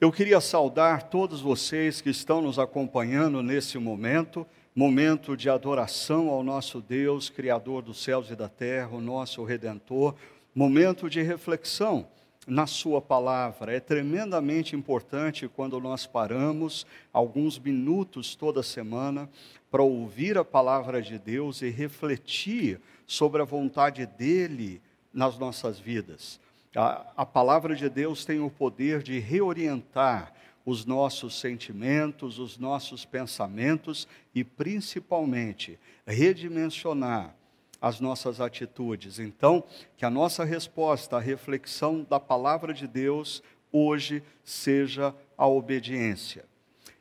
Eu queria saudar todos vocês que estão nos acompanhando nesse momento, momento de adoração ao nosso Deus, Criador dos céus e da terra, o nosso Redentor, momento de reflexão na Sua palavra. É tremendamente importante quando nós paramos alguns minutos toda semana para ouvir a palavra de Deus e refletir sobre a vontade dEle nas nossas vidas. A, a palavra de Deus tem o poder de reorientar os nossos sentimentos, os nossos pensamentos e, principalmente, redimensionar as nossas atitudes. Então, que a nossa resposta à reflexão da palavra de Deus hoje seja a obediência.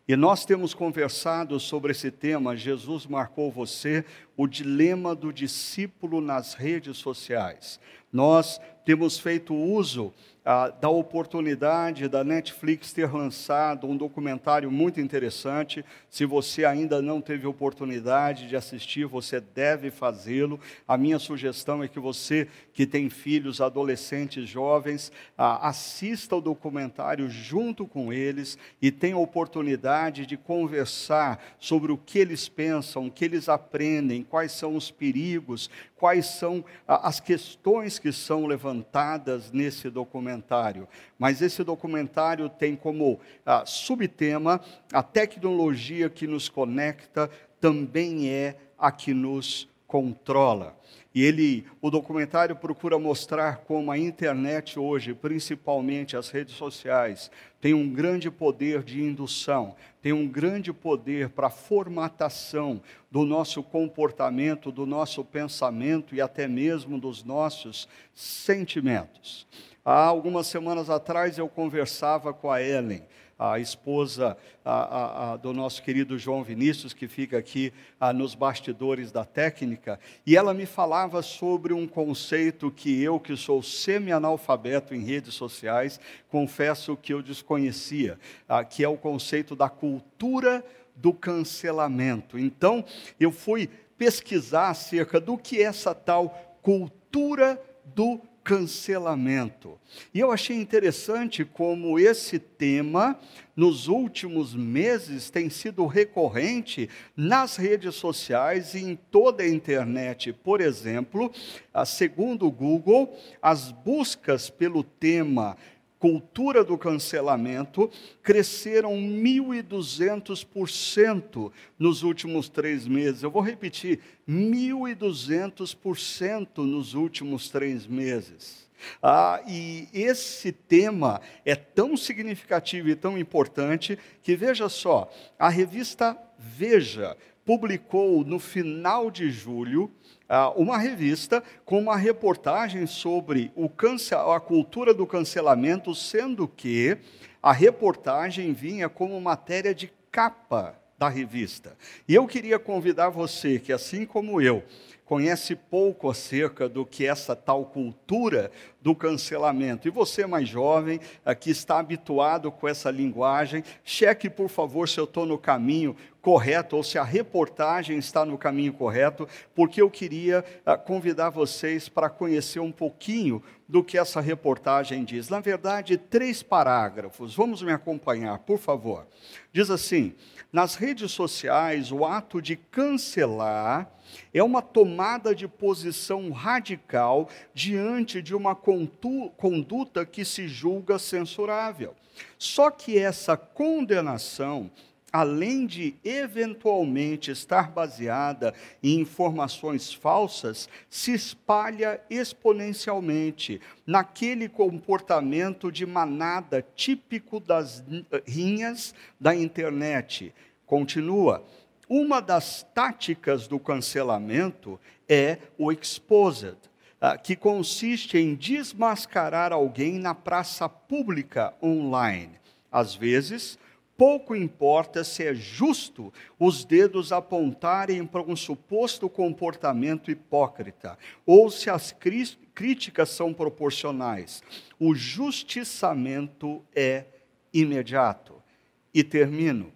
E nós temos conversado sobre esse tema, Jesus marcou você, o dilema do discípulo nas redes sociais. Nós temos feito uso ah, da oportunidade da Netflix ter lançado um documentário muito interessante. Se você ainda não teve oportunidade de assistir, você deve fazê-lo. A minha sugestão é que você que tem filhos, adolescentes, jovens, ah, assista o documentário junto com eles e tenha a oportunidade de conversar sobre o que eles pensam, o que eles aprendem, quais são os perigos, quais são ah, as questões que são levantadas nesse documentário. Mas esse documentário tem como ah, subtema a tecnologia que nos conecta também é a que nos controla. E ele, o documentário procura mostrar como a internet hoje, principalmente as redes sociais, tem um grande poder de indução, tem um grande poder para a formatação do nosso comportamento, do nosso pensamento e até mesmo dos nossos sentimentos. Há algumas semanas atrás eu conversava com a Ellen, a esposa a, a, a, do nosso querido João Vinícius, que fica aqui nos bastidores da técnica, e ela me falava sobre um conceito que eu, que sou semi-analfabeto em redes sociais, confesso que eu desconhecia, que é o conceito da cultura do cancelamento. Então, eu fui pesquisar acerca do que é essa tal cultura do cancelamento. E eu achei interessante como esse tema, nos últimos meses, tem sido recorrente nas redes sociais e em toda a internet. Por exemplo, segundo o Google, as buscas pelo tema cultura do cancelamento cresceram 1.200% nos últimos três meses. Eu vou repetir: 1.200% nos últimos três meses. Ah, e esse tema é tão significativo e tão importante que, veja só, a revista Veja publicou no final de julho uma revista com uma reportagem sobre a cultura do cancelamento, sendo que a reportagem vinha como matéria de capa da revista. E eu queria convidar você, que assim como eu, conhece pouco acerca do que essa tal cultura do cancelamento. E você mais jovem, que está habituado com essa linguagem, cheque por favor se eu estou no caminho correto ou se a reportagem está no caminho correto, porque eu queria ah, convidar vocês para conhecer um pouquinho do que essa reportagem diz. Na verdade, três parágrafos. Vamos me acompanhar, por favor. Diz assim: nas redes sociais, o ato de cancelar é uma tomada de posição radical diante de uma conduta que se julga censurável. Só que essa condenação além de eventualmente estar baseada em informações falsas, se espalha exponencialmente naquele comportamento de manada típico das rinhas da internet. Continua. Uma das táticas do cancelamento é o exposed, ah, que consiste em desmascarar alguém na praça pública online. Às vezes, pouco importa se é justo os dedos apontarem para um suposto comportamento hipócrita, ou se as críticas são proporcionais. O justiçamento é imediato. E termino.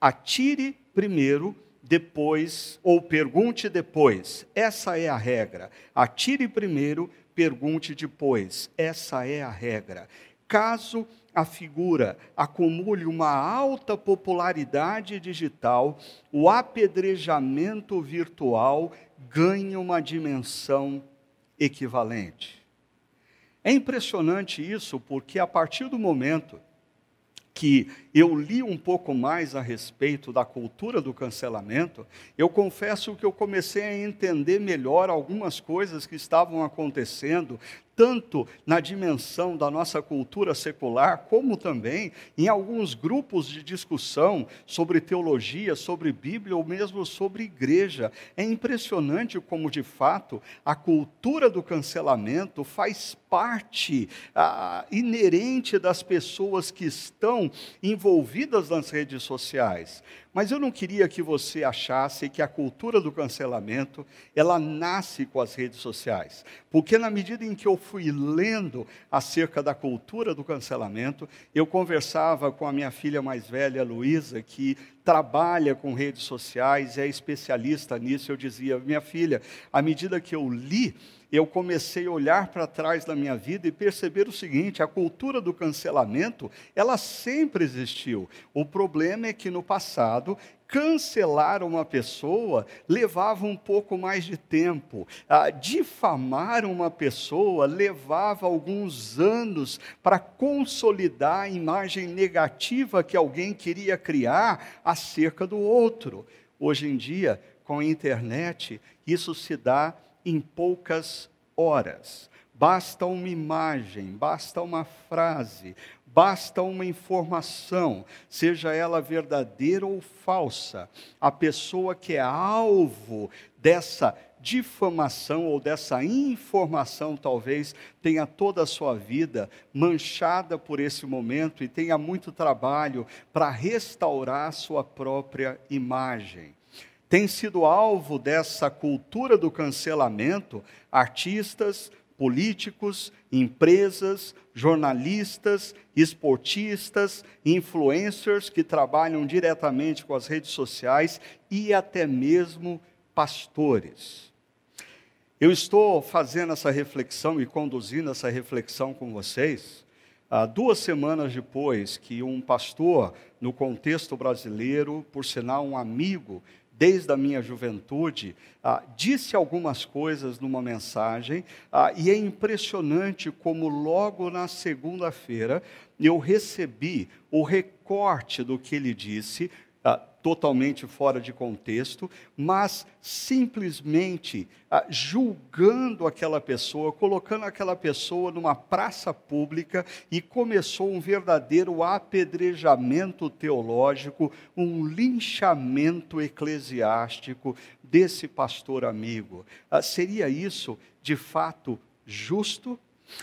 Atire primeiro, depois, ou pergunte depois. Essa é a regra. Atire primeiro, pergunte depois. Essa é a regra. Caso a figura acumule uma alta popularidade digital, o apedrejamento virtual ganha uma dimensão equivalente. É impressionante isso, porque a partir do momento que eu li um pouco mais a respeito da cultura do cancelamento, eu confesso que eu comecei a entender melhor algumas coisas que estavam acontecendo, tanto na dimensão da nossa cultura secular, como também em alguns grupos de discussão sobre teologia, sobre Bíblia ou mesmo sobre igreja. É impressionante como, de fato, a cultura do cancelamento faz parte ah, inerente das pessoas que estão envolvidas nas redes sociais. Mas eu não queria que você achasse que a cultura do cancelamento, ela nasce com as redes sociais. Porque na medida em que eu fui lendo acerca da cultura do cancelamento, eu conversava com a minha filha mais velha, Luísa, que trabalha com redes sociais, é especialista nisso. Eu dizia, minha filha, à medida que eu li eu comecei a olhar para trás da minha vida e perceber o seguinte: a cultura do cancelamento, ela sempre existiu. O problema é que no passado, cancelar uma pessoa levava um pouco mais de tempo. Ah, difamar uma pessoa levava alguns anos para consolidar a imagem negativa que alguém queria criar acerca do outro. Hoje em dia, com a internet, isso se dá em poucas horas. Basta uma imagem, basta uma frase, basta uma informação, seja ela verdadeira ou falsa. A pessoa que é alvo dessa difamação ou dessa informação, talvez tenha toda a sua vida manchada por esse momento e tenha muito trabalho para restaurar sua própria imagem tem sido alvo dessa cultura do cancelamento artistas, políticos, empresas, jornalistas, esportistas, influencers que trabalham diretamente com as redes sociais e até mesmo pastores. Eu estou fazendo essa reflexão e conduzindo essa reflexão com vocês, há duas semanas depois que um pastor, no contexto brasileiro, por sinal um amigo desde a minha juventude, ah, disse algumas coisas numa mensagem, ah, e é impressionante como logo na segunda-feira eu recebi o recorte do que ele disse, ah, totalmente fora de contexto, mas simplesmente ah, julgando aquela pessoa, colocando aquela pessoa numa praça pública e começou um verdadeiro apedrejamento teológico, um linchamento eclesiástico desse pastor amigo. Ah, seria isso, de fato, justo?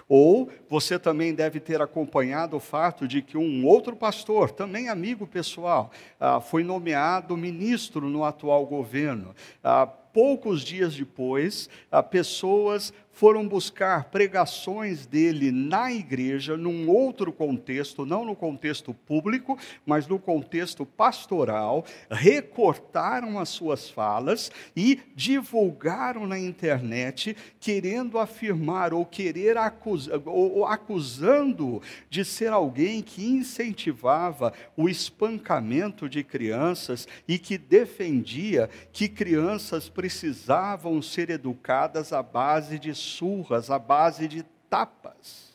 Ou você também deve ter acompanhado o fato de que um outro pastor, também amigo pessoal, ah, foi nomeado ministro no atual governo. Ah, poucos dias depois, pessoas foram buscar pregações dele na igreja, num outro contexto, não no contexto público, mas no contexto pastoral, recortaram as suas falas e divulgaram na internet, querendo afirmar ou querer acusar, ou acusando de ser alguém que incentivava o espancamento de crianças e que defendia que crianças precisavam ser educadas à base de surras, à base de tapas.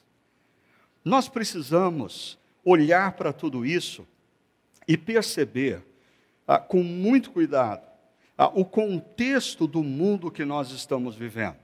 Nós precisamos olhar para tudo isso e perceber, ah, com muito cuidado, ah, o contexto do mundo que nós estamos vivendo.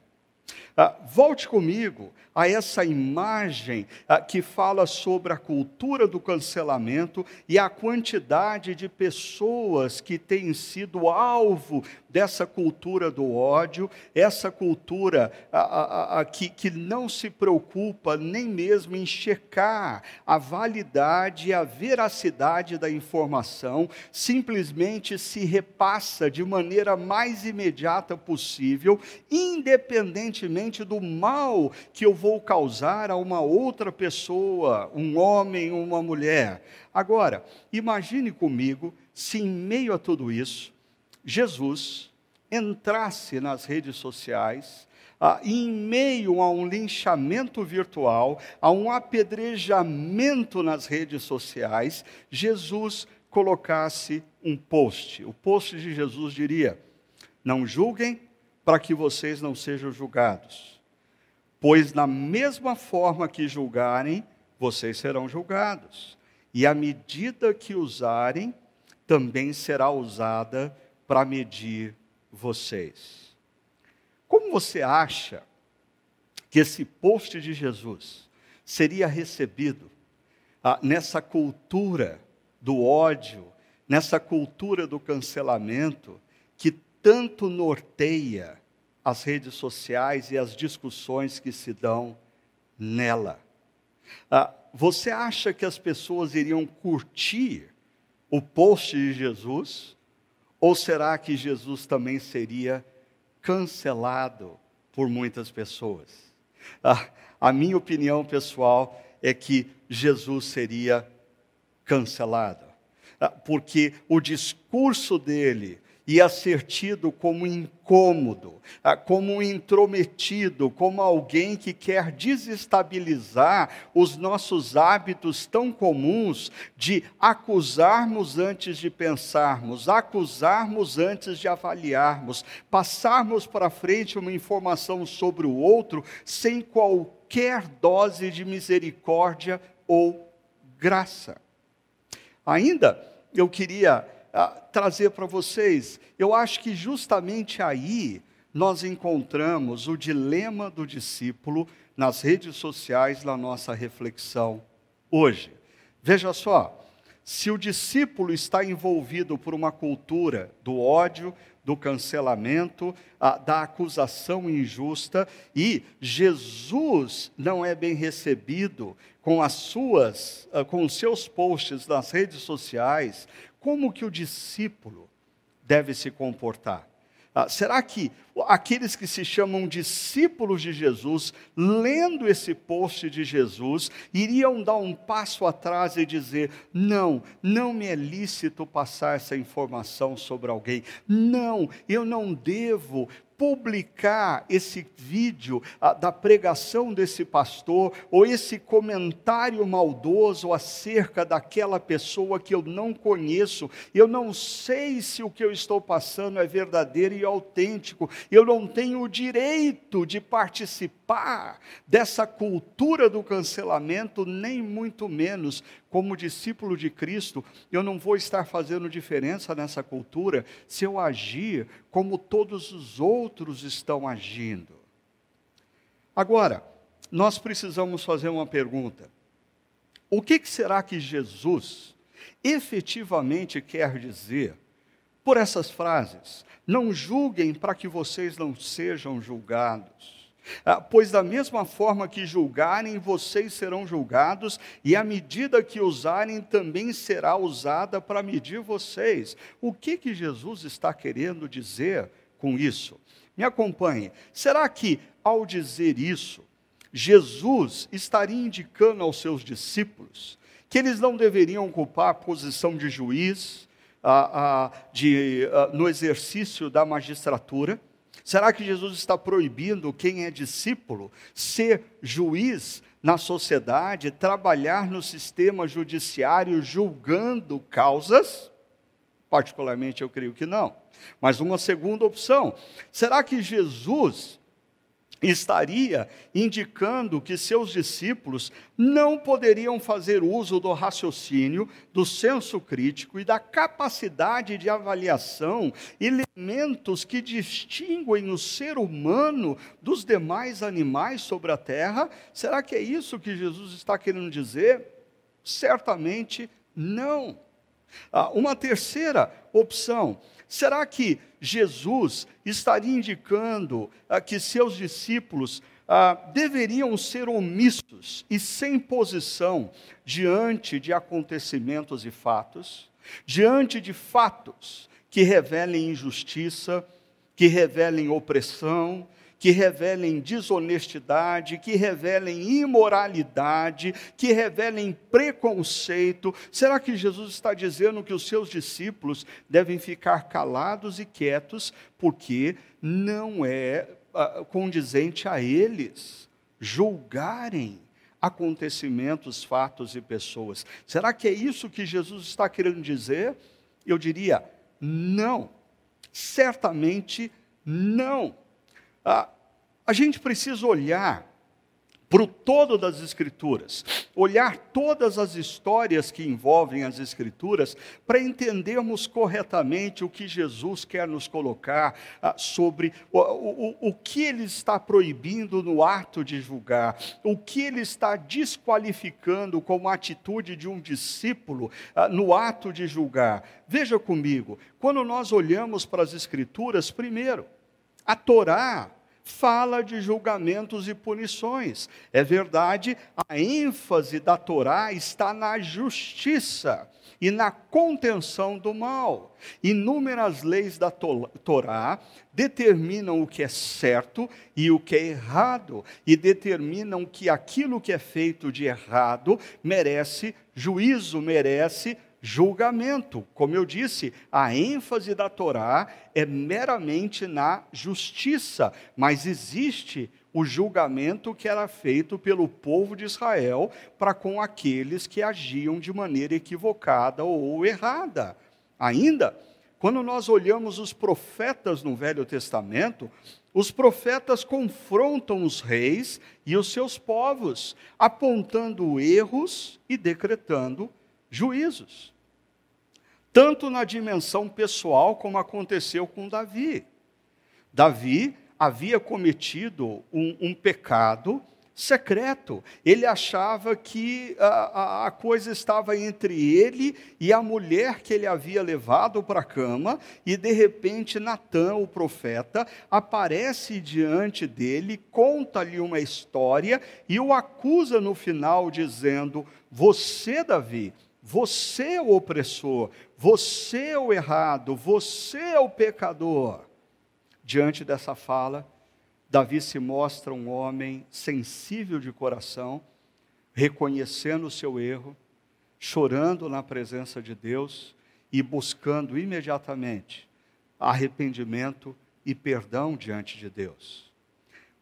Ah, volte comigo a essa imagem ah, que fala sobre a cultura do cancelamento e a quantidade de pessoas que têm sido alvo dessa cultura do ódio, essa cultura a, a, que, que não se preocupa nem mesmo em checar a validade e a veracidade da informação, simplesmente se repassa de maneira mais imediata possível, independentemente do mal que eu vou causar a uma outra pessoa, um homem ou uma mulher. Agora, imagine comigo se em meio a tudo isso, Jesus entrasse nas redes sociais, ah, em meio a um linchamento virtual, a um apedrejamento nas redes sociais, Jesus colocasse um post. O post de Jesus diria: Não julguem para que vocês não sejam julgados, pois na mesma forma que julgarem, vocês serão julgados, e a medida que usarem também será usada para medir vocês. Como você acha que esse post de Jesus seria recebido ah, nessa cultura do ódio, nessa cultura do cancelamento que tanto norteia as redes sociais e as discussões que se dão nela? Ah, você acha que as pessoas iriam curtir o post de Jesus? Ou será que Jesus também seria cancelado por muitas pessoas? Ah, a minha opinião pessoal é que Jesus seria cancelado, ah, porque o discurso dele ia ser tido como incômodo, ah, como intrometido, como alguém que quer desestabilizar os nossos hábitos tão comuns de acusarmos antes de pensarmos, acusarmos antes de avaliarmos, passarmos para frente uma informação sobre o outro sem qualquer dose de misericórdia ou graça. Ainda eu queria trazer para vocês. Eu acho que justamente aí nós encontramos o dilema do discípulo nas redes sociais na nossa reflexão hoje. Veja só, se o discípulo está envolvido por uma cultura do ódio, do cancelamento, da acusação injusta, e Jesus não é bem recebido com as suas, com os seus posts nas redes sociais, como que o discípulo deve se comportar? Ah, será que aqueles que se chamam discípulos de Jesus, lendo esse post de Jesus, iriam dar um passo atrás e dizer: não, não me é lícito passar essa informação sobre alguém, não, eu não devo publicar esse vídeo a, da pregação desse pastor ou esse comentário maldoso acerca daquela pessoa que eu não conheço, eu não sei se o que eu estou passando é verdadeiro e autêntico, eu não tenho o direito de participar dessa cultura do cancelamento, nem muito menos como discípulo de Cristo, eu não vou estar fazendo diferença nessa cultura se eu agir como todos os outros estão agindo. Agora, nós precisamos fazer uma pergunta: o que será que Jesus efetivamente quer dizer por essas frases? Não julguem para que vocês não sejam julgados. Ah, pois da mesma forma que julgarem, vocês serão julgados, e a medida que usarem também será usada para medir vocês. O que, que Jesus está querendo dizer com isso? Me acompanhe. Será que, ao dizer isso, Jesus estaria indicando aos seus discípulos que eles não deveriam ocupar a posição de juiz ah, ah, de, ah, no exercício da magistratura? Será que Jesus está proibindo quem é discípulo ser juiz na sociedade, trabalhar no sistema judiciário julgando causas? Particularmente eu creio que não. Mas uma segunda opção: será que Jesus estaria indicando que seus discípulos não poderiam fazer uso do raciocínio, do senso crítico e da capacidade de avaliação, elementos que distinguem o ser humano dos demais animais sobre a terra? Será que é isso que Jesus está querendo dizer? Certamente não. Ah, uma terceira opção Será que Jesus estaria indicando ah, que seus discípulos ah, deveriam ser omissos e sem posição diante de acontecimentos e fatos, diante de fatos que revelem injustiça, que revelem opressão, que revelem desonestidade, que revelem imoralidade, que revelem preconceito. Será que Jesus está dizendo que os seus discípulos devem ficar calados e quietos, porque não é uh, condizente a eles julgarem acontecimentos, fatos e pessoas. Será que é isso que Jesus está querendo dizer? Eu diria, não. Certamente não. Ah, a gente precisa olhar para o todo das Escrituras, olhar todas as histórias que envolvem as Escrituras, para entendermos corretamente o que Jesus quer nos colocar ah, sobre o, o, o que ele está proibindo no ato de julgar, o que ele está desqualificando como atitude de um discípulo ah, no ato de julgar. Veja comigo, quando nós olhamos para as Escrituras, primeiro, a Torá fala de julgamentos e punições. É verdade, a ênfase da Torá está na justiça e na contenção do mal. Inúmeras leis da Torá determinam o que é certo e o que é errado, e determinam que aquilo que é feito de errado merece juízo, merece julgamento. Como eu disse, a ênfase da Torá é meramente na justiça, mas existe o julgamento que era feito pelo povo de Israel para com aqueles que agiam de maneira equivocada ou errada. Ainda, quando nós olhamos os profetas no Velho Testamento, os profetas confrontam os reis e os seus povos, apontando erros e decretando juízos tanto na dimensão pessoal como aconteceu com Davi. Davi havia cometido um, um pecado secreto. Ele achava que a, a, a, coisa estava entre ele e a mulher que ele havia levado para a cama, e de repente Natan, o profeta, aparece diante dele, conta-lhe uma história e o acusa no final, dizendo: Você, Davi, você é o opressor, você é o errado, você é o pecador. Diante dessa fala, Davi se mostra um homem sensível de coração, reconhecendo o seu erro, chorando na presença de Deus e buscando imediatamente arrependimento e perdão diante de Deus.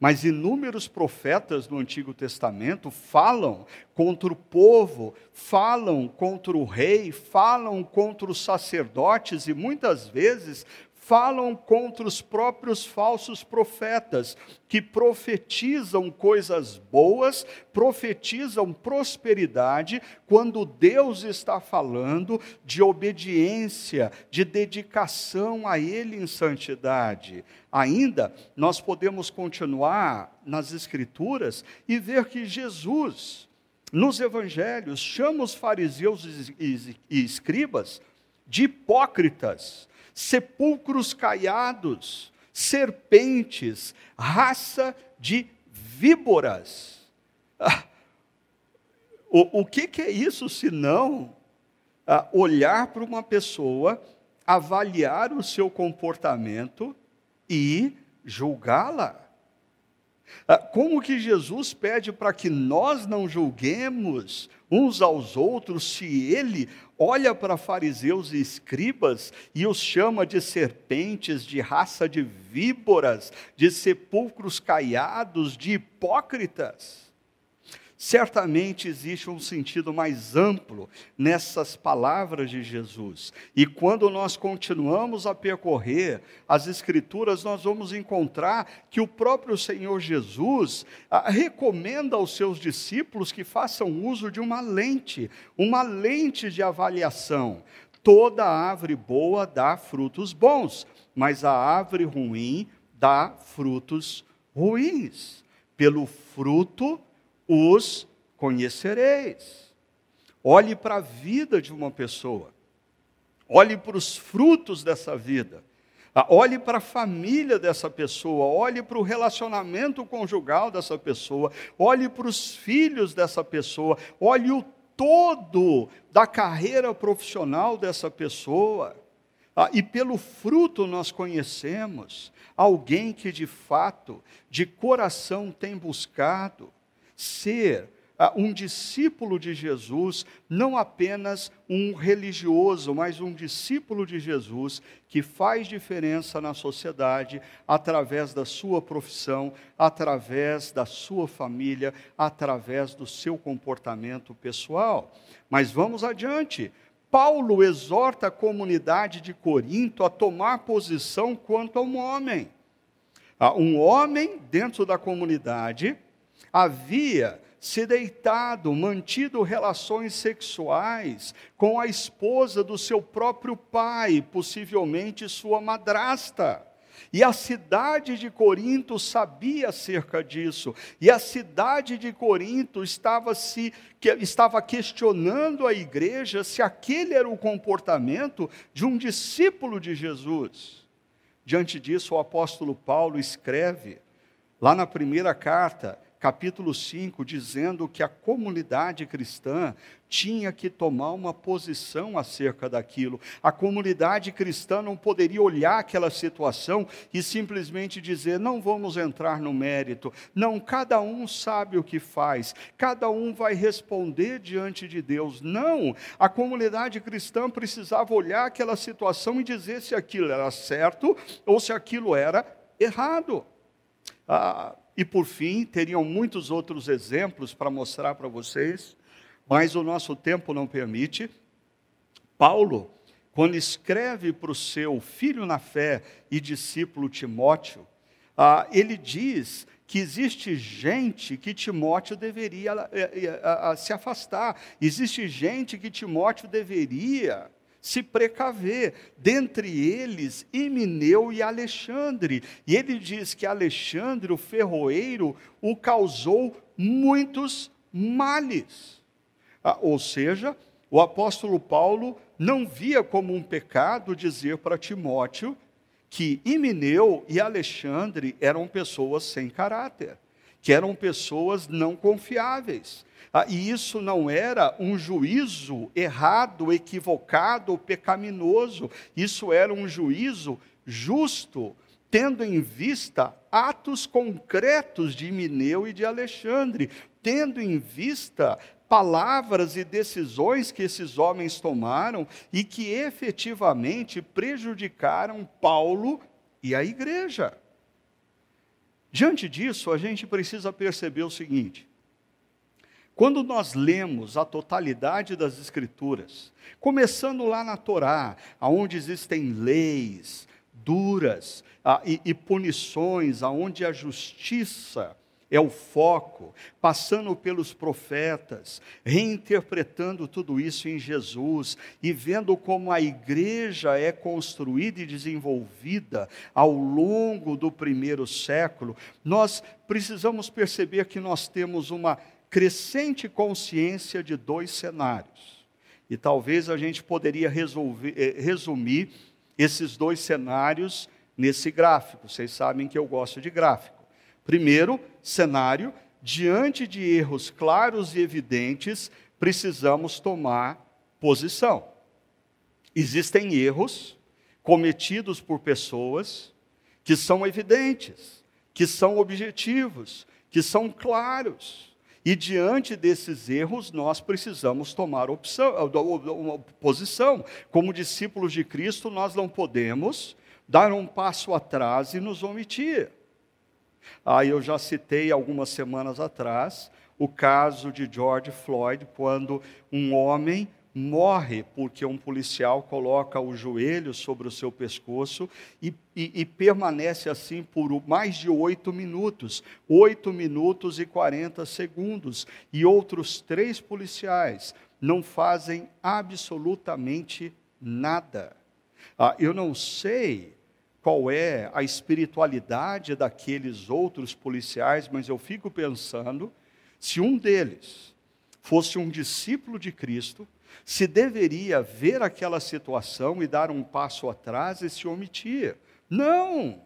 Mas inúmeros profetas no Antigo Testamento falam contra o povo, falam contra o rei, falam contra os sacerdotes e muitas vezes falam contra os próprios falsos profetas, que profetizam coisas boas, profetizam prosperidade, quando Deus está falando de obediência, de dedicação a Ele em santidade. Ainda, nós podemos continuar nas Escrituras e ver que Jesus, nos evangelhos, chama os fariseus e escribas de hipócritas sepulcros caiados, serpentes, raça de víboras. Ah, o, o que, que, é isso senão ah, olhar para uma pessoa, avaliar o seu comportamento e julgá-la? Ah, como que Jesus pede para que nós não julguemos uns aos outros se ele olha para fariseus e escribas e os chama de serpentes, de raça de víboras, de sepulcros caiados, de hipócritas? Certamente existe um sentido mais amplo nessas palavras de Jesus. E quando nós continuamos a percorrer as Escrituras, nós vamos encontrar que o próprio Senhor Jesus ah, recomenda aos seus discípulos que façam uso de uma lente, uma lente de avaliação. Toda árvore boa dá frutos bons, mas a árvore ruim dá frutos ruins. Pelo fruto, os conhecereis. Olhe para a vida de uma pessoa, olhe para os frutos dessa vida, ah, olhe para a família dessa pessoa, olhe para o relacionamento conjugal dessa pessoa, olhe para os filhos dessa pessoa, olhe o todo da carreira profissional dessa pessoa. Ah, e pelo fruto nós conhecemos alguém que de fato, de coração, tem buscado ser um discípulo de Jesus, não apenas um religioso, mas um discípulo de Jesus que faz diferença na sociedade através da sua profissão, através da sua família, através do seu comportamento pessoal. Mas vamos adiante. Paulo exorta a comunidade de Corinto a tomar posição quanto a um homem. Um homem dentro da comunidade havia se deitado, mantido relações sexuais com a esposa do seu próprio pai, possivelmente sua madrasta. E a cidade de Corinto sabia acerca disso. E a cidade de Corinto estava se que, estava questionando a igreja se aquele era o comportamento de um discípulo de Jesus. Diante disso, o apóstolo Paulo escreve lá na primeira carta, capítulo 5, dizendo que a comunidade cristã tinha que tomar uma posição acerca daquilo. A comunidade cristã não poderia olhar aquela situação e simplesmente dizer: não vamos entrar no mérito. Não, cada um sabe o que faz, cada um vai responder diante de Deus. Não, a comunidade cristã precisava olhar aquela situação e dizer se aquilo era certo ou se aquilo era errado. Ah, e por fim, teriam muitos outros exemplos para mostrar para vocês, mas o nosso tempo não permite. Paulo, quando escreve para o seu filho na fé e discípulo Timóteo, ah, ele diz que existe gente que Timóteo deveria eh, eh, se afastar, existe gente que Timóteo deveria se precaver, dentre eles Emineu e Alexandre. E ele diz que Alexandre, o ferroeiro, o causou muitos males. Ah, ou seja, o apóstolo Paulo não via como um pecado dizer para Timóteo que Emineu e Alexandre eram pessoas sem caráter, que eram pessoas não confiáveis, ah, e isso não era um juízo errado, equivocado ou pecaminoso, isso era um juízo justo, tendo em vista atos concretos de Mineu e de Alexandre, tendo em vista palavras e decisões que esses homens tomaram e que efetivamente prejudicaram Paulo e a igreja. Diante disso, a gente precisa perceber o seguinte: quando nós lemos a totalidade das Escrituras, começando lá na Torá, onde existem leis duras ah, e, e punições, aonde a justiça é o foco, passando pelos profetas, reinterpretando tudo isso em Jesus e vendo como a igreja é construída e desenvolvida ao longo do primeiro século, nós precisamos perceber que nós temos uma crescente consciência de dois cenários. E talvez a gente poderia resolver, eh, resumir esses dois cenários nesse gráfico. Vocês sabem que eu gosto de gráfico. Primeiro, cenário: diante de erros claros e evidentes, precisamos tomar posição. Existem erros cometidos por pessoas que são evidentes, que são objetivos, que são claros. E diante desses erros, nós precisamos tomar opção, uma posição. Como discípulos de Cristo, nós não podemos dar um passo atrás e nos omitir. Aí ah, eu já citei algumas semanas atrás o caso de George Floyd, quando um homem morre porque um policial coloca o joelho sobre o seu pescoço e, e, e permanece assim por mais de oito minutos oito minutos e quarenta segundos. E outros três policiais não fazem absolutamente nada. Ah, eu não sei qual é a espiritualidade daqueles outros policiais, mas eu fico pensando se um deles fosse um discípulo de Cristo se deveria ver aquela situação e dar um passo atrás e se omitir. Não!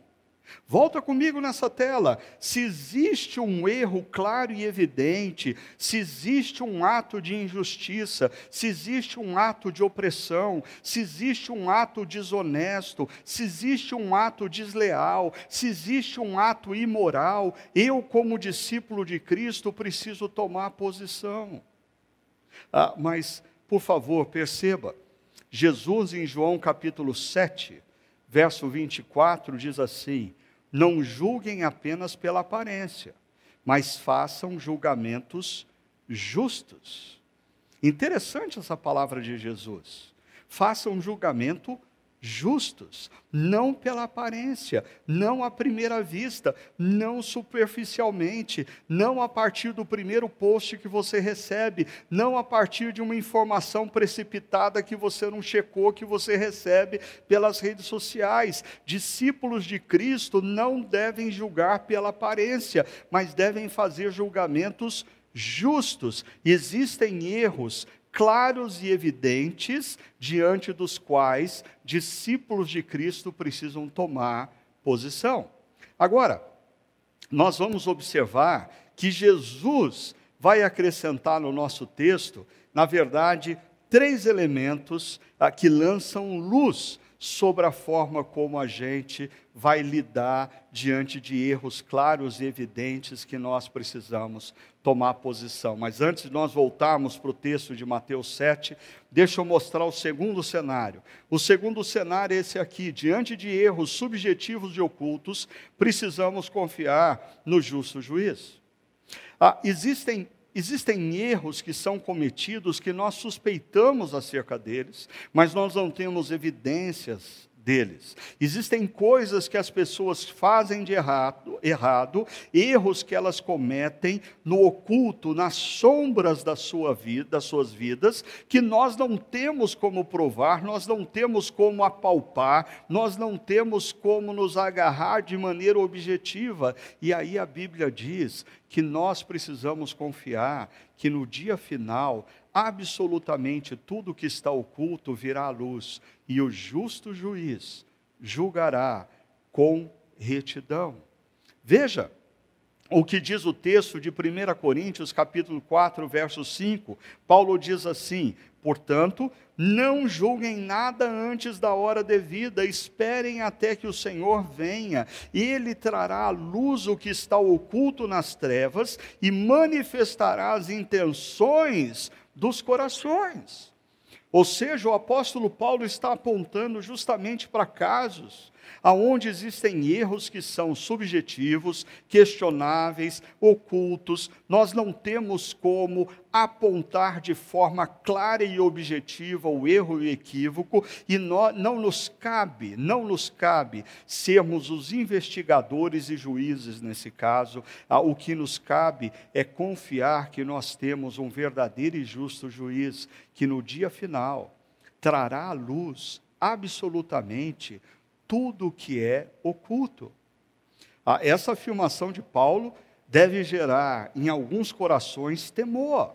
Volta comigo nessa tela. Se existe um erro claro e evidente, se existe um ato de injustiça, se existe um ato de opressão, se existe um ato desonesto, se existe um ato desleal, se existe um ato imoral, eu, como discípulo de Cristo, preciso tomar posição. Ah, mas, por favor, perceba, Jesus, em João capítulo 7, verso 24, diz assim: Não julguem apenas pela aparência, mas façam julgamentos justos. Interessante essa palavra de Jesus. Façam julgamento justo justos, não pela aparência, não à primeira vista, não superficialmente, não a partir do primeiro post que você recebe, não a partir de uma informação precipitada que você não checou, que você recebe pelas redes sociais. Discípulos de Cristo não devem julgar pela aparência, mas devem fazer julgamentos justos. Existem erros claros e evidentes diante dos quais discípulos de Cristo precisam tomar posição. Agora, nós vamos observar que Jesus vai acrescentar no nosso texto, na verdade, três elementos ah, que lançam luz sobre a forma como a gente vai lidar diante de erros claros e evidentes que nós precisamos tomar posição. Mas antes de nós voltarmos para o texto de Mateus 7, deixa eu mostrar o segundo cenário. O segundo cenário é esse aqui: diante de erros subjetivos e ocultos, precisamos confiar no justo juiz. Ah, existem Existem erros que são cometidos que nós suspeitamos acerca deles, mas nós não temos evidências deles. Existem coisas que as pessoas fazem de errado, errado, erros que elas cometem no oculto, nas sombras da sua vida, das suas vidas, que nós não temos como provar, nós não temos como apalpar, nós não temos como nos agarrar de maneira objetiva. E aí a Bíblia diz que nós precisamos confiar que no dia final absolutamente tudo que está oculto virá à luz, e o justo juiz julgará com retidão. Veja o que diz o texto de 1 Coríntios, capítulo 4, verso 5. Paulo diz assim: Portanto, não julguem nada antes da hora devida, esperem até que o Senhor venha. Ele trará à luz o que está oculto nas trevas e manifestará as intenções dos corações. Ou seja, o apóstolo Paulo está apontando justamente para casos aonde existem erros que são subjetivos, questionáveis, ocultos, nós não temos como apontar de forma clara e objetiva o erro e o equívoco, e nós, não nos cabe, não nos cabe sermos os investigadores e juízes nesse caso. Ah, o que nos cabe é confiar que nós temos um verdadeiro e justo juiz, que no dia final trará à luz absolutamente tudo que é oculto. Ah, essa afirmação de Paulo deve gerar em alguns corações temor,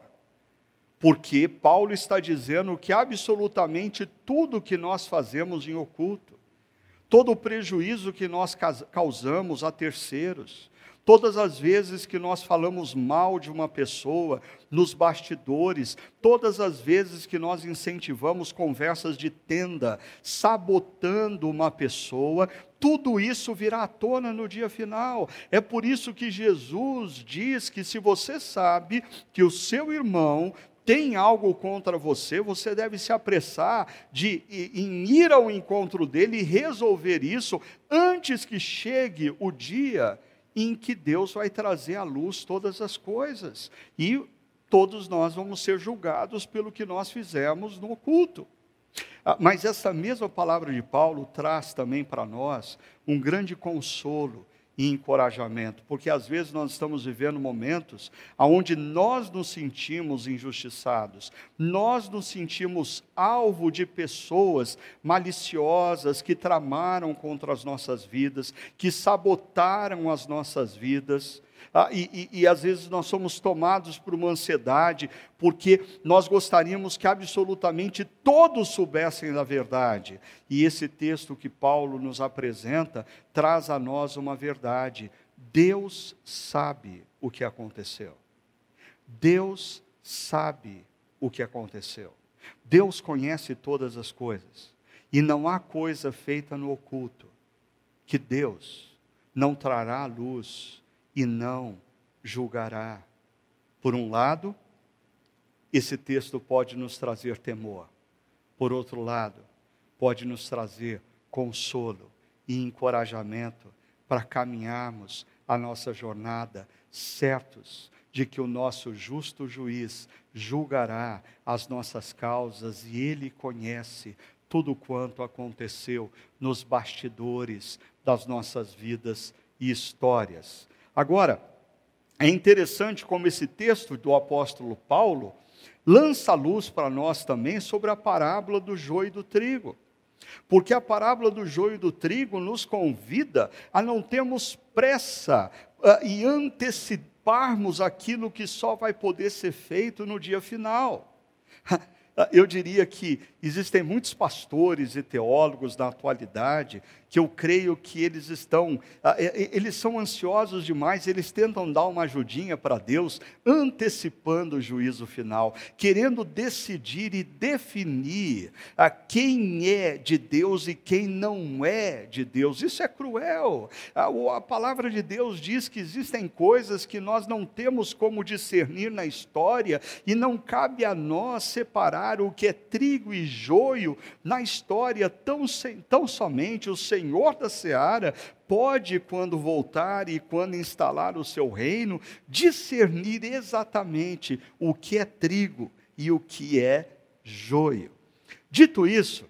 porque Paulo está dizendo que absolutamente tudo que nós fazemos em oculto, todo o prejuízo que nós causamos a terceiros, Todas as vezes que nós falamos mal de uma pessoa, nos bastidores, todas as vezes que nós incentivamos conversas de tenda, sabotando uma pessoa, tudo isso virá à tona no dia final. É por isso que Jesus diz que se você sabe que o seu irmão tem algo contra você, você deve se apressar de em ir ao encontro dele e resolver isso antes que chegue o dia em que Deus vai trazer à luz todas as coisas. E todos nós vamos ser julgados pelo que nós fizemos no oculto. Ah, mas essa mesma palavra de Paulo traz também para nós um grande consolo e encorajamento, porque às vezes nós estamos vivendo momentos onde nós nos sentimos injustiçados, nós nos sentimos alvo de pessoas maliciosas que tramaram contra as nossas vidas, que sabotaram as nossas vidas. Ah, e, e, e, às vezes nós somos tomados por uma ansiedade, porque nós gostaríamos que absolutamente todos soubessem da verdade. E esse texto que Paulo nos apresenta traz a nós uma verdade: Deus sabe o que aconteceu. Deus sabe o que aconteceu. Deus conhece todas as coisas. E não há coisa feita no oculto que Deus não trará à luz e não julgará. Por um lado, esse texto pode nos trazer temor. Por outro lado, pode nos trazer consolo e encorajamento para caminharmos a nossa jornada certos de que o nosso justo juiz julgará as nossas causas e ele conhece tudo quanto aconteceu nos bastidores das nossas vidas e histórias. Agora, é interessante como esse texto do apóstolo Paulo lança luz para nós também sobre a parábola do joio e do trigo. Porque a parábola do joio e do trigo nos convida a não termos pressa uh, e anteciparmos aquilo que só vai poder ser feito no dia final. Eu diria que existem muitos pastores e teólogos na atualidade que eu creio que eles estão, ah, eles são ansiosos demais, eles tentam dar uma ajudinha para Deus, antecipando o juízo final, querendo decidir e definir a quem é de Deus e quem não é de Deus. Isso é cruel. A palavra de Deus diz que existem coisas que nós não temos como discernir na história e não cabe a nós separar o que é trigo e joio na história, tão, tão somente o Senhor Senhor da seara pode, quando voltar e quando instalar o seu reino, discernir exatamente o que é trigo e o que é joio. Dito isso,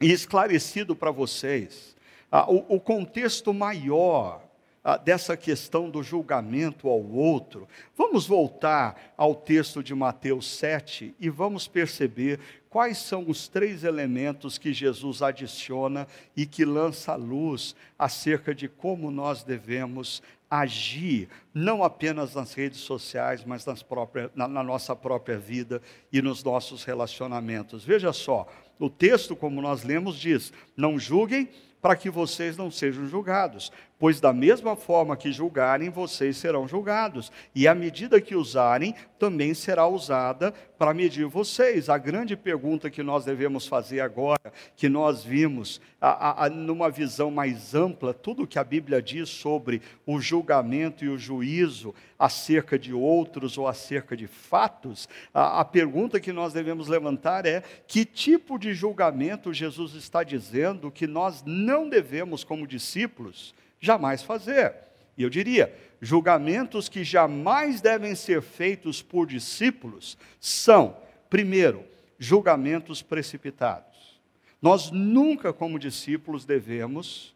e esclarecido para vocês, ah, o, o contexto maior dessa questão do julgamento ao outro, vamos voltar ao texto de Mateus 7 e vamos perceber quais são os três elementos que Jesus adiciona e que lança luz acerca de como nós devemos agir, não apenas nas redes sociais, mas próprias, na, na nossa própria vida e nos nossos relacionamentos. Veja só, o texto, como nós lemos, diz: Não julguem para que vocês não sejam julgados, pois da mesma forma que julgarem, vocês serão julgados, e a medida que usarem também será usada para medir vocês. A grande pergunta que nós devemos fazer agora, que nós vimos a, a, numa visão mais ampla, tudo que a Bíblia diz sobre o julgamento e o juízo acerca de outros ou acerca de fatos, a, a pergunta que nós devemos levantar é: que tipo de julgamento Jesus está dizendo que nós não devemos, como discípulos, jamais fazer? E eu diria, julgamentos que jamais devem ser feitos por discípulos são, primeiro, julgamentos precipitados. Nós nunca, como discípulos, devemos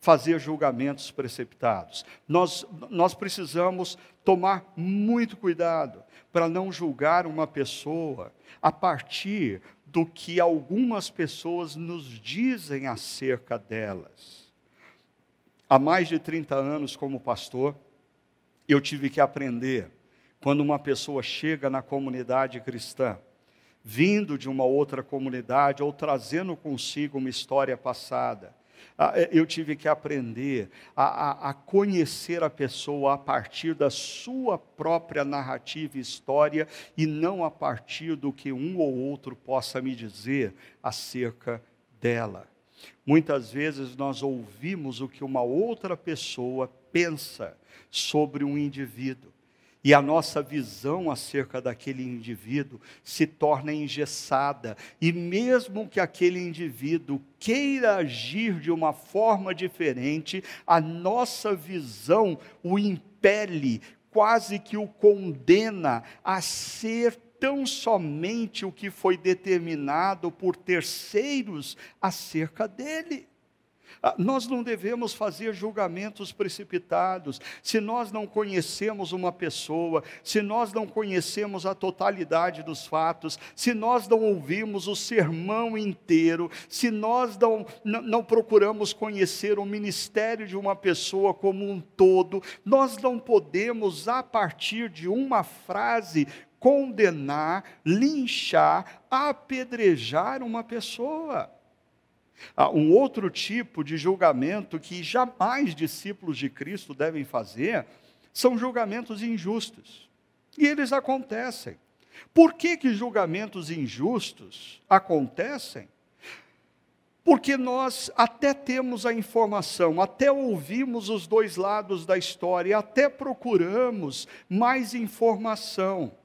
fazer julgamentos precipitados. Nós, nós precisamos tomar muito cuidado para não julgar uma pessoa a partir do que algumas pessoas nos dizem acerca delas. Há mais de 30 anos, como pastor, eu tive que aprender quando uma pessoa chega na comunidade cristã, vindo de uma outra comunidade ou trazendo consigo uma história passada. Ah, é, eu tive que aprender a, a, a, conhecer a pessoa a partir da sua própria narrativa e história e não a partir do que um ou outro possa me dizer acerca dela. Muitas vezes nós ouvimos o que uma outra pessoa pensa sobre um indivíduo. E a nossa visão acerca daquele indivíduo se torna engessada. E mesmo que aquele indivíduo queira agir de uma forma diferente, a nossa visão o impele, quase que o condena a ser tão somente o que foi determinado por terceiros acerca dele. Ah, nós não devemos fazer julgamentos precipitados. Se nós não conhecemos uma pessoa, se nós não conhecemos a totalidade dos fatos, se nós não ouvimos o sermão inteiro, se nós não, não, não procuramos conhecer o ministério de uma pessoa como um todo, nós não podemos, a partir de uma frase, condenar, linchar, apedrejar uma pessoa. Há um outro tipo de julgamento que jamais discípulos de Cristo devem fazer são julgamentos injustos. E eles acontecem. Por que, que julgamentos injustos acontecem? Porque nós até temos a informação, até ouvimos os dois lados da história, até procuramos mais informação ah,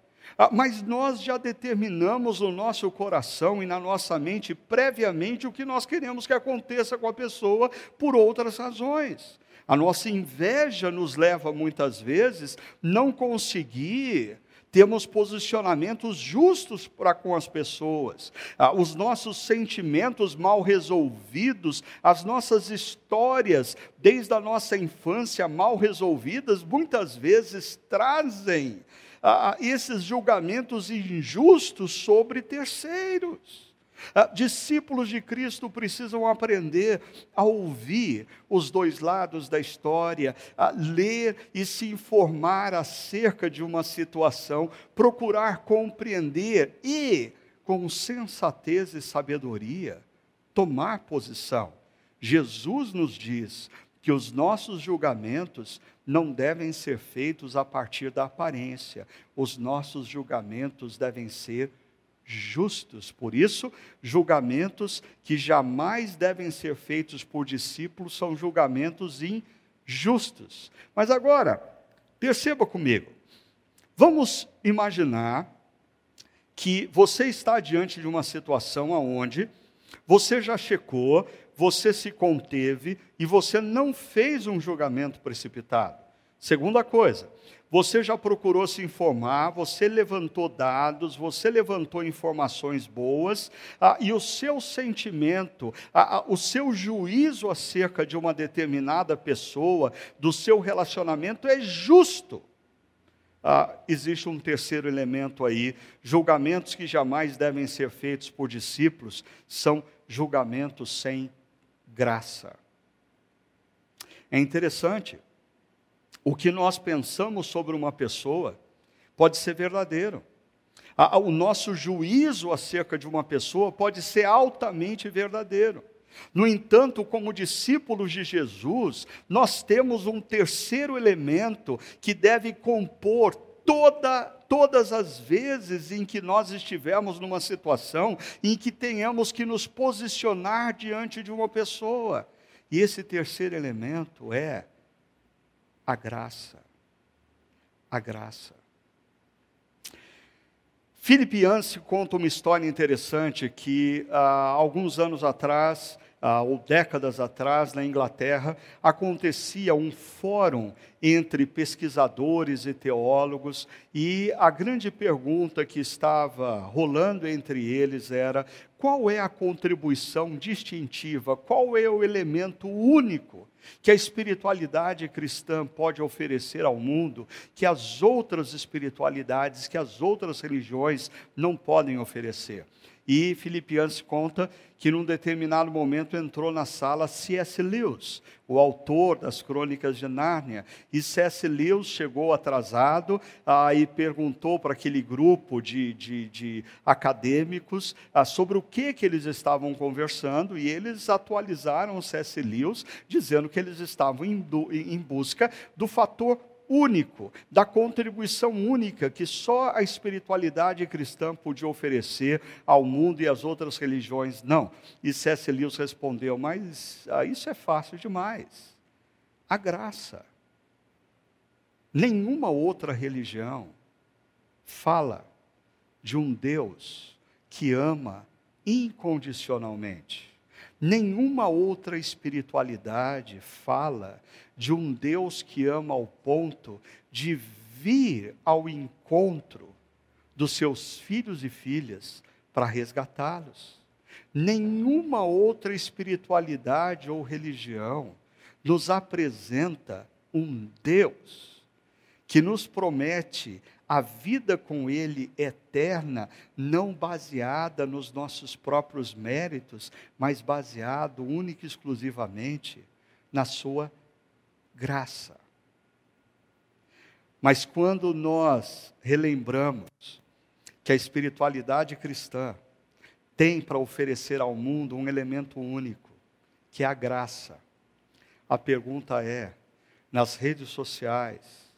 mas nós já determinamos no nosso coração e na nossa mente previamente o que nós queremos que aconteça com a pessoa por outras razões. A nossa inveja nos leva muitas vezes não conseguir temos posicionamentos justos para com as pessoas, ah, os nossos sentimentos mal resolvidos, as nossas histórias desde a nossa infância mal resolvidas, muitas vezes trazem ah, esses julgamentos injustos sobre terceiros. Ah, discípulos de Cristo precisam aprender a ouvir os dois lados da história, a ler e se informar acerca de uma situação, procurar compreender e, com sensatez e sabedoria, tomar posição. Jesus nos diz: que os nossos julgamentos não devem ser feitos a partir da aparência, os nossos julgamentos devem ser justos. Por isso, julgamentos que jamais devem ser feitos por discípulos são julgamentos injustos. Mas agora, perceba comigo, vamos imaginar que você está diante de uma situação onde você já checou, você se conteve e você não fez um julgamento precipitado. Segunda coisa, você já procurou se informar, você levantou dados, você levantou informações boas, ah, e o seu sentimento, ah, ah, o seu juízo acerca de uma determinada pessoa, do seu relacionamento é justo. Ah, existe um terceiro elemento aí: julgamentos que jamais devem ser feitos por discípulos são julgamentos sem graça. É interessante, o que nós pensamos sobre uma pessoa pode ser verdadeiro. O nosso juízo acerca de uma pessoa pode ser altamente verdadeiro. No entanto, como discípulos de Jesus, nós temos um terceiro elemento que deve compor toda, todas as vezes em que nós estivermos numa situação em que tenhamos que nos posicionar diante de uma pessoa. E esse terceiro elemento é a graça. A graça. Philip Yancey conta uma história interessante que, há alguns anos atrás, ah, ou décadas atrás, na Inglaterra, acontecia um fórum entre pesquisadores e teólogos, e a grande pergunta que estava rolando entre eles era: qual é a contribuição distintiva, qual é o elemento único que a espiritualidade cristã pode oferecer ao mundo, que as outras espiritualidades, que as outras religiões não podem oferecer? E Filipianos conta que num determinado momento entrou na sala C.S. Lewis, o autor das Crônicas de Nárnia. E C.S. Lewis chegou atrasado ah, e perguntou para aquele grupo de, de, de acadêmicos ah, sobre o que, que eles estavam conversando, e eles atualizaram C.S. Lewis, dizendo que eles estavam em, em busca do fator único, da contribuição única que só a espiritualidade cristã podia oferecer ao mundo e às outras religiões. Não. E C.S. Lewis respondeu: Mas ah, isso é fácil demais. A graça. Nenhuma outra religião fala de um Deus que ama incondicionalmente. Nenhuma outra espiritualidade fala de um Deus que ama ao ponto de vir ao encontro dos seus filhos e filhas para resgatá-los. Nenhuma outra espiritualidade ou religião nos apresenta um Deus que nos promete a vida com Ele eterna, não baseada nos nossos próprios méritos, mas baseado única e exclusivamente na Sua graça. Mas quando nós relembramos que a espiritualidade cristã tem para oferecer ao mundo um elemento único, que é a graça, a pergunta é: nas redes sociais,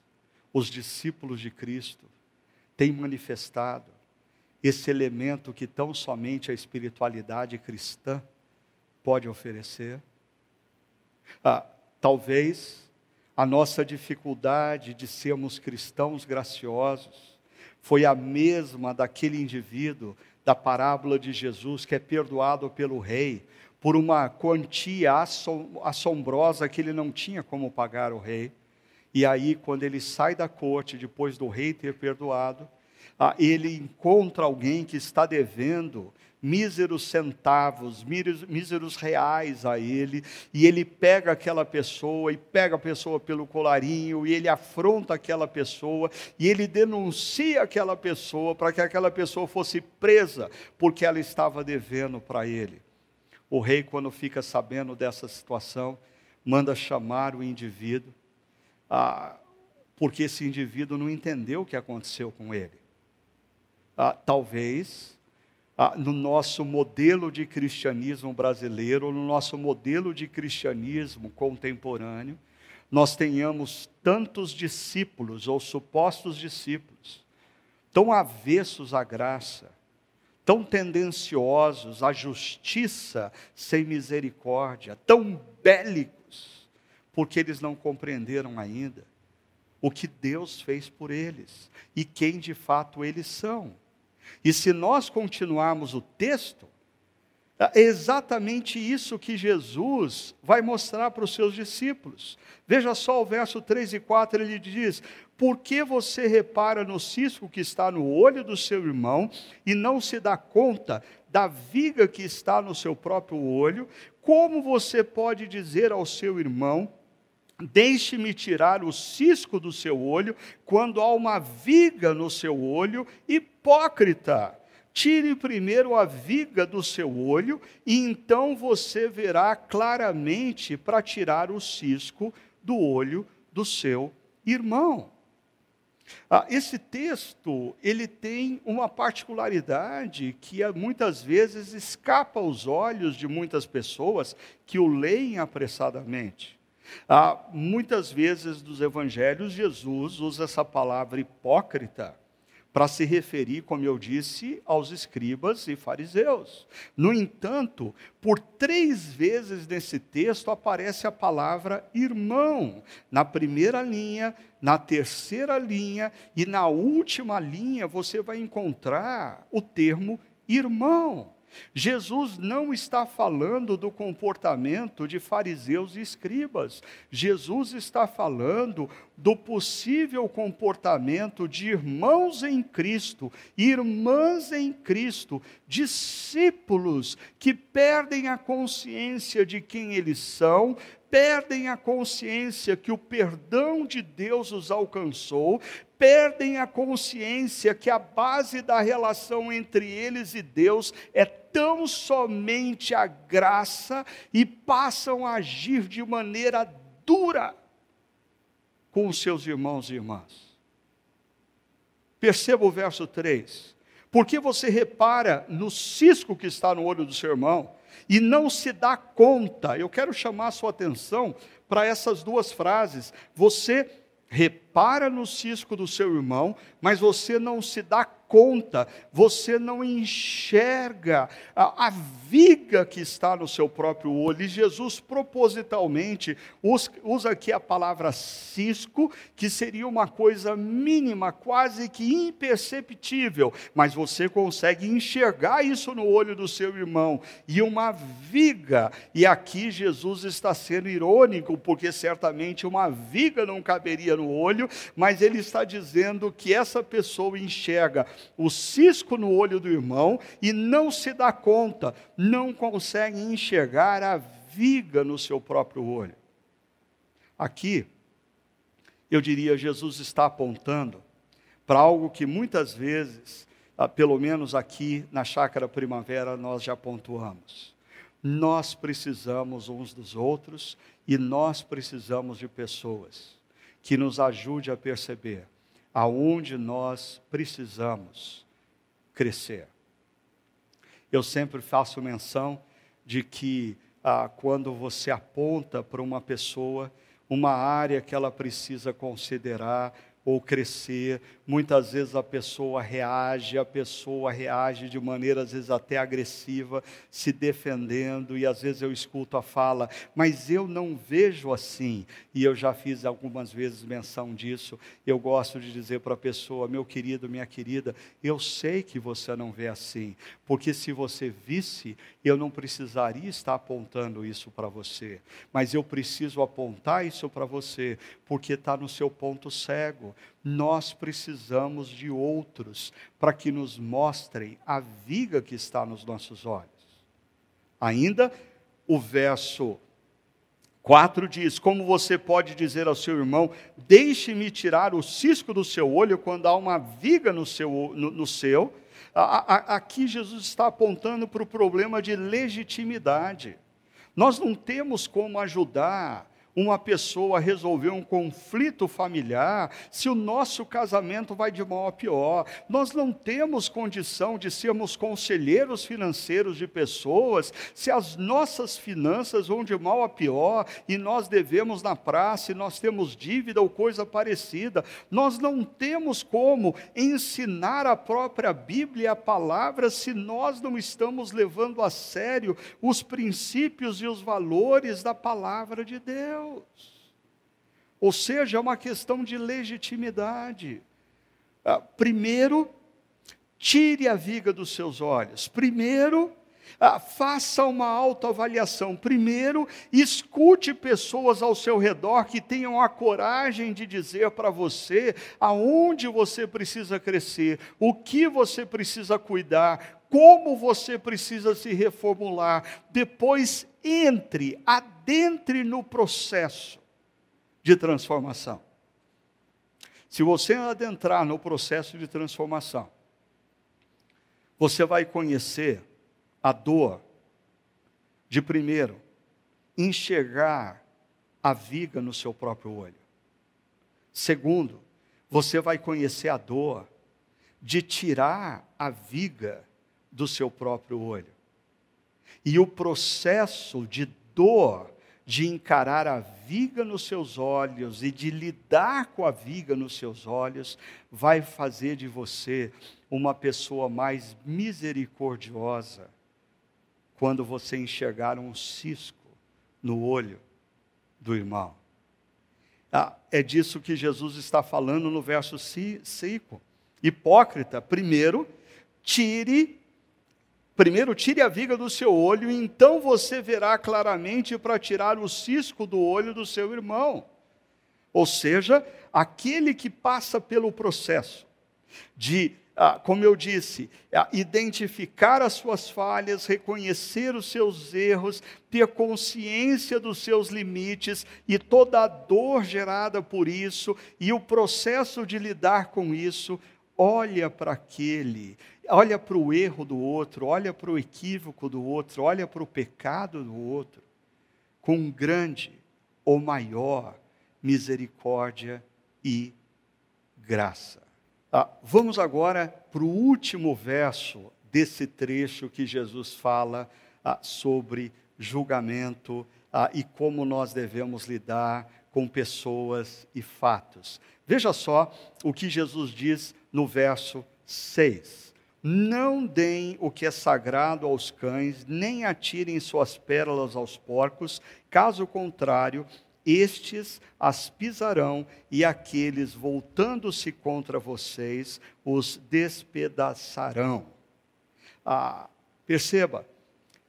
os discípulos de Cristo têm manifestado esse elemento que tão somente a espiritualidade cristã pode oferecer? Ah, talvez a nossa dificuldade de sermos cristãos graciosos foi a mesma daquele indivíduo da parábola de Jesus que é perdoado pelo rei por uma quantia assombrosa que ele não tinha como pagar o rei. E aí, quando ele sai da corte, depois do rei ter perdoado, ah, ele encontra alguém que está devendo míseros centavos, míseros reais a ele, e ele pega aquela pessoa, e pega a pessoa pelo colarinho, e ele afronta aquela pessoa, e ele denuncia aquela pessoa para que aquela pessoa fosse presa, porque ela estava devendo para ele. O rei, quando fica sabendo dessa situação, manda chamar o indivíduo, ah, porque esse indivíduo não entendeu o que aconteceu com ele. Ah, talvez ah, no nosso modelo de cristianismo brasileiro, no nosso modelo de cristianismo contemporâneo, nós tenhamos tantos discípulos ou supostos discípulos, tão avessos à graça, tão tendenciosos à justiça sem misericórdia, tão bélicos porque eles não compreenderam ainda o que Deus fez por eles e quem de fato eles são. E se nós continuarmos o texto, é exatamente isso que Jesus vai mostrar para os seus discípulos. Veja só o verso 3 e 4, ele diz: Por que você repara no cisco que está no olho do seu irmão e não se dá conta da viga que está no seu próprio olho? Como você pode dizer ao seu irmão: Deixe-me tirar o cisco do seu olho, quando há uma viga no seu olho, hipócrita. Tire primeiro a viga do seu olho, e então você verá claramente para tirar o cisco do olho do seu irmão. Ah, esse texto ele tem uma particularidade que muitas vezes escapa aos olhos de muitas pessoas que o leem apressadamente. Ah, muitas vezes nos evangelhos, Jesus usa essa palavra hipócrita para se referir, como eu disse, aos escribas e fariseus. No entanto, por três vezes nesse texto aparece a palavra irmão, na primeira linha, na terceira linha e na última linha você vai encontrar o termo irmão. Jesus não está falando do comportamento de fariseus e escribas. Jesus está falando do possível comportamento de irmãos em Cristo, irmãs em Cristo, discípulos que perdem a consciência de quem eles são, perdem a consciência que o perdão de Deus os alcançou, perdem a consciência que a base da relação entre eles e Deus é tão somente a graça e passam a agir de maneira dura com os seus irmãos e irmãs. Perceba o verso 3. Porque você repara no cisco que está no olho do seu irmão e não se dá conta. Eu quero chamar a sua atenção para essas duas frases. Você repara no cisco do seu irmão, mas você não se dá conta, você não enxerga a, a, viga que está no seu próprio olho. E Jesus propositalmente usa, usa aqui a palavra cisco, que seria uma coisa mínima, quase que imperceptível, mas você consegue enxergar isso no olho do seu irmão. E uma viga, e aqui Jesus está sendo irônico, porque certamente uma viga não caberia no olho olho, mas ele está dizendo que essa pessoa enxerga o cisco no olho do irmão e não se dá conta, não consegue enxergar a viga no seu próprio olho. Aqui, eu diria, Jesus está apontando para algo que muitas vezes, ah, pelo menos aqui na Chácara Primavera, nós já pontuamos. Nós precisamos uns dos outros e nós precisamos de pessoas que nos ajude a perceber aonde nós precisamos crescer. Eu sempre faço menção de que ah, quando você aponta para uma pessoa uma área que ela precisa considerar, ou crescer. Muitas vezes a pessoa reage, a pessoa reage de maneira às vezes até agressiva, se defendendo, e às vezes eu escuto a fala, mas eu não vejo assim. E eu já fiz algumas vezes menção disso. Eu gosto de dizer para a pessoa, meu querido, minha querida, eu sei que você não vê assim, porque se você visse, eu não precisaria estar apontando isso para você, mas eu preciso apontar isso para você, porque está no seu ponto cego nós precisamos de outros para que nos mostrem a viga que está nos nossos olhos. Ainda, o verso 4 diz: Como você pode dizer ao seu irmão, deixe-me tirar o cisco do seu olho quando há uma viga no seu? No, no seu? aqui Jesus está apontando para o problema de legitimidade. Nós não temos como ajudar uma pessoa resolver um conflito familiar, se o nosso casamento vai de mal a pior. Nós não temos condição de sermos conselheiros financeiros de pessoas, se as nossas finanças vão de mal a pior e nós devemos na praça e nós temos dívida ou coisa parecida. Nós não temos como ensinar a própria Bíblia e a palavra se nós não estamos levando a sério os princípios e os valores da palavra de Deus. Deus. Ou seja, é uma questão de legitimidade. Ah, primeiro, tire a viga dos seus olhos. Primeiro, ah, faça uma autoavaliação. Primeiro, escute pessoas ao seu redor que tenham a coragem de dizer para você aonde você precisa crescer, o que você precisa cuidar, como você precisa se reformular. Depois, entre, adentre no processo de transformação. Se você adentrar no processo de transformação, você vai conhecer a dor de, primeiro, enxergar a viga no seu próprio olho. Segundo, você vai conhecer a dor de tirar a viga do seu próprio olho. E o processo de dor, de encarar a viga nos seus olhos e de lidar com a viga nos seus olhos, vai fazer de você uma pessoa mais misericordiosa quando você enxergar um cisco no olho do irmão. Ah, é disso que Jesus está falando no verso 5. Hipócrita, primeiro, tire Primeiro, tire a viga do seu olho, e então você verá claramente para tirar o cisco do olho do seu irmão. Ou seja, aquele que passa pelo processo de, ah, como eu disse, ah, identificar as suas falhas, reconhecer os seus erros, ter consciência dos seus limites e toda a dor gerada por isso, e o processo de lidar com isso, olha para aquele, olha para o erro do outro, olha para o equívoco do outro, olha para o pecado do outro, com grande ou maior misericórdia e graça. Ah, vamos agora para o último verso desse trecho que Jesus fala ah, sobre julgamento ah, e como nós devemos lidar com pessoas e fatos. Veja só o que Jesus diz no verso 6. Não deem o que é sagrado aos cães, nem atirem suas pérolas aos porcos, caso contrário, estes as pisarão e aqueles, voltando-se contra vocês, os despedaçarão. Ah, perceba,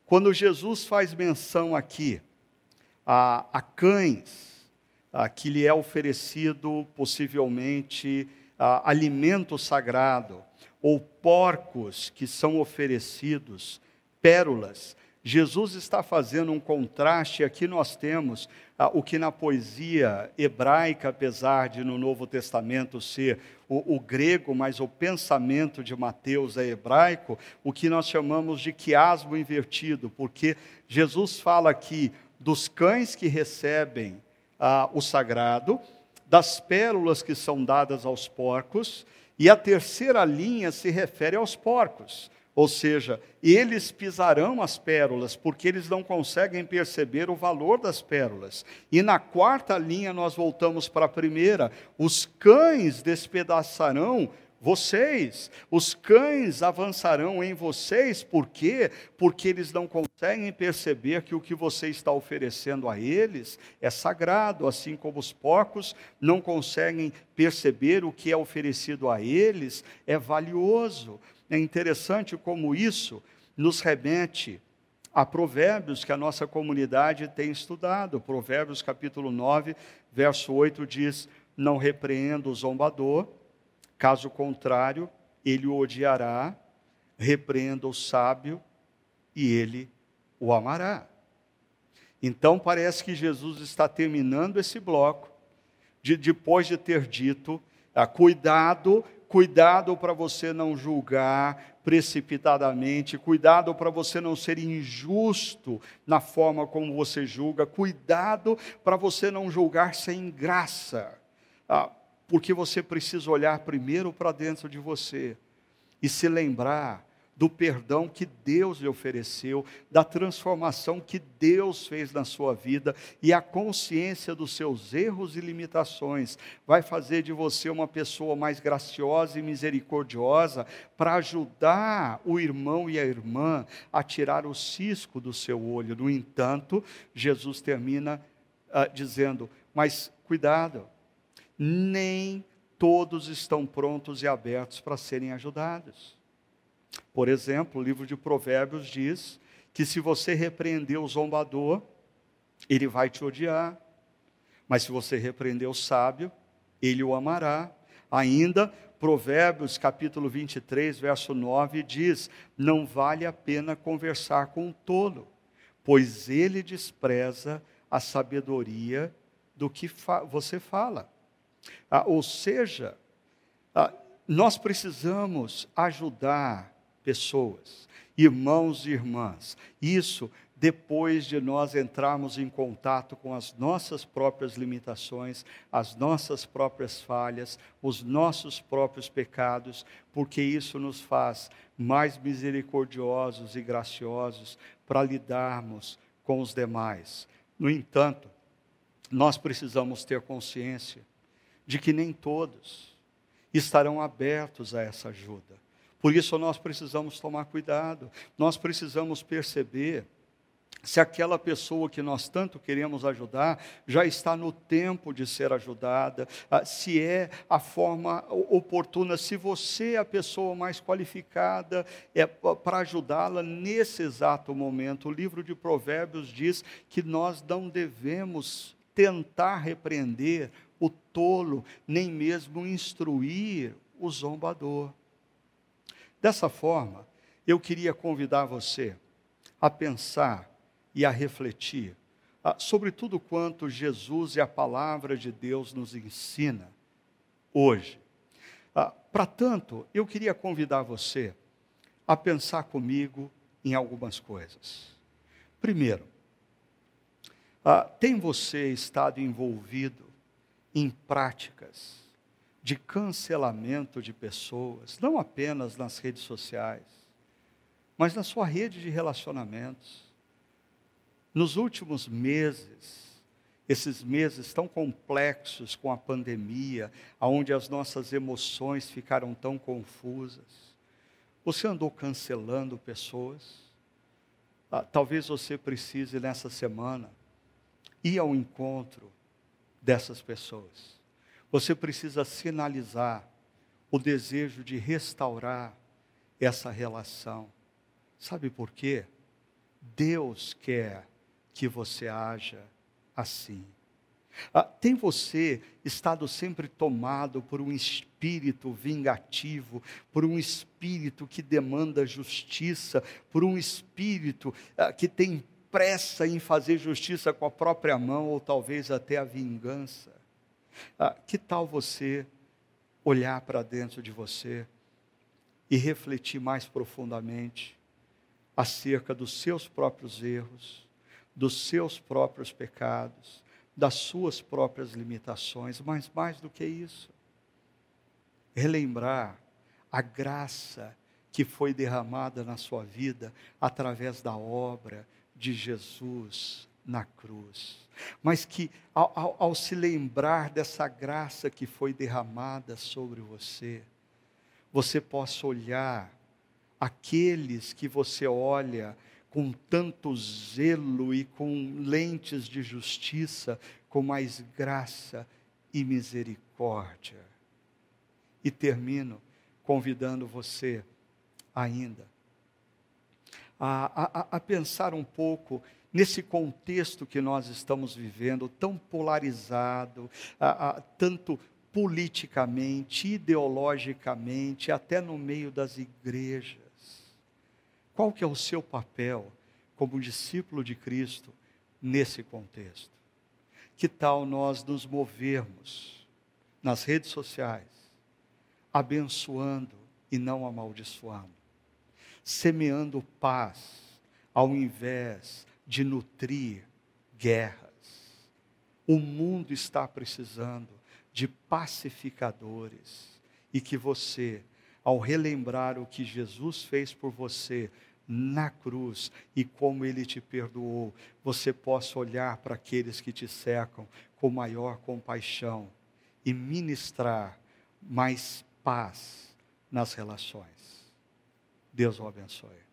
quando Jesus faz menção aqui a, a cães, ah, que lhe é oferecido possivelmente ah, alimento sagrado, ou porcos que são oferecidos, pérolas. Jesus está fazendo um contraste, aqui nós temos ah, o que na poesia hebraica, apesar de no Novo Testamento ser o, o, grego, mas o pensamento de Mateus é hebraico, o que nós chamamos de quiasmo invertido, porque Jesus fala aqui dos cães que recebem ah, o sagrado, das pérolas que são dadas aos porcos, e a terceira linha se refere aos porcos. Ou seja, eles pisarão as pérolas, porque eles não conseguem perceber o valor das pérolas. E na quarta linha, nós voltamos para a primeira: os cães despedaçarão vocês, os cães avançarão em vocês, por quê? Porque eles não conseguem perceber que o que você está oferecendo a eles é sagrado, assim como os porcos não conseguem perceber o que é oferecido a eles é valioso. É interessante como isso nos remete a provérbios que a nossa comunidade tem estudado. Provérbios capítulo 9, verso 8 diz: Não repreenda o zombador, caso contrário, ele o odiará, repreenda o sábio e ele o amará. Então parece que Jesus está terminando esse bloco, de, depois de ter dito: ah, cuidado Cuidado para você não julgar precipitadamente, cuidado para você não ser injusto na forma como você julga, cuidado para você não julgar sem graça, ah, porque você precisa olhar primeiro para dentro de você e se lembrar do perdão que Deus lhe ofereceu, da transformação que Deus fez na sua vida e a consciência dos seus erros e limitações vai fazer de você uma pessoa mais graciosa e misericordiosa para ajudar o irmão e a irmã a tirar o cisco do seu olho. No entanto, Jesus termina uh, dizendo: Mas cuidado, nem todos estão prontos e abertos para serem ajudados. Por exemplo, o livro de Provérbios diz que se você repreender o zombador, ele vai te odiar. Mas se você repreender o sábio, ele o amará. Ainda, Provérbios capítulo 23, verso 9 diz: Não vale a pena conversar com um tolo, pois ele despreza a sabedoria do que fa você fala. Ah, ou seja, ah, nós precisamos ajudar pessoas, irmãos e irmãs. Isso depois de nós entrarmos em contato com as nossas próprias limitações, as nossas próprias falhas, os nossos próprios pecados, porque isso nos faz mais misericordiosos e graciosos para lidarmos com os demais. No entanto, nós precisamos ter consciência de que nem todos estarão abertos a essa ajuda. Por isso nós precisamos tomar cuidado, nós precisamos perceber se aquela pessoa que nós tanto queremos ajudar já está no tempo de ser ajudada, ah, se é a forma oportuna, se você é a pessoa mais qualificada é para ajudá-la nesse exato momento. O livro de Provérbios diz que nós não devemos tentar repreender o tolo, nem mesmo instruir o zombador. Dessa forma, eu queria convidar você a pensar e a refletir ah, sobre tudo quanto Jesus e a palavra de Deus nos ensina hoje. Ah, Para tanto, eu queria convidar você a pensar comigo em algumas coisas. Primeiro, ah, tem você estado envolvido em práticas de cancelamento de pessoas, não apenas nas redes sociais, mas na sua rede de relacionamentos. Nos últimos meses, esses meses tão complexos com a pandemia, onde as nossas emoções ficaram tão confusas, você andou cancelando pessoas? Ah, talvez você precise nessa semana ir ao encontro dessas pessoas você precisa sinalizar o desejo de restaurar essa relação. Sabe por quê? Deus quer que você haja assim. Ah, tem você estado sempre tomado por um espírito vingativo, por um espírito que demanda justiça, por um espírito ah, que tem pressa em fazer justiça com a própria mão ou talvez até a vingança? Ah, que tal você olhar para dentro de você e refletir mais profundamente acerca dos seus próprios erros, dos seus próprios pecados, das suas próprias limitações, mas mais do que isso, relembrar a graça que foi derramada na sua vida através da obra de Jesus na cruz. Mas que, ao, ao, ao, se lembrar dessa graça que foi derramada sobre você, você possa olhar aqueles que você olha com tanto zelo e com lentes de justiça, com mais graça e misericórdia. E termino convidando você ainda a, a, a pensar um pouco nesse contexto que nós estamos vivendo, tão polarizado, a, a, tanto politicamente, ideologicamente, até no meio das igrejas. Qual que é o seu papel como discípulo de Cristo nesse contexto? Que tal nós nos movermos nas redes sociais, abençoando e não amaldiçoando, semeando paz ao invés de nutrir guerras? O mundo está precisando de pacificadores e que você ao relembrar o que Jesus fez por você na cruz e como ele te perdoou, você possa olhar para aqueles que te cercam com maior compaixão e ministrar mais paz nas relações. Deus o abençoe.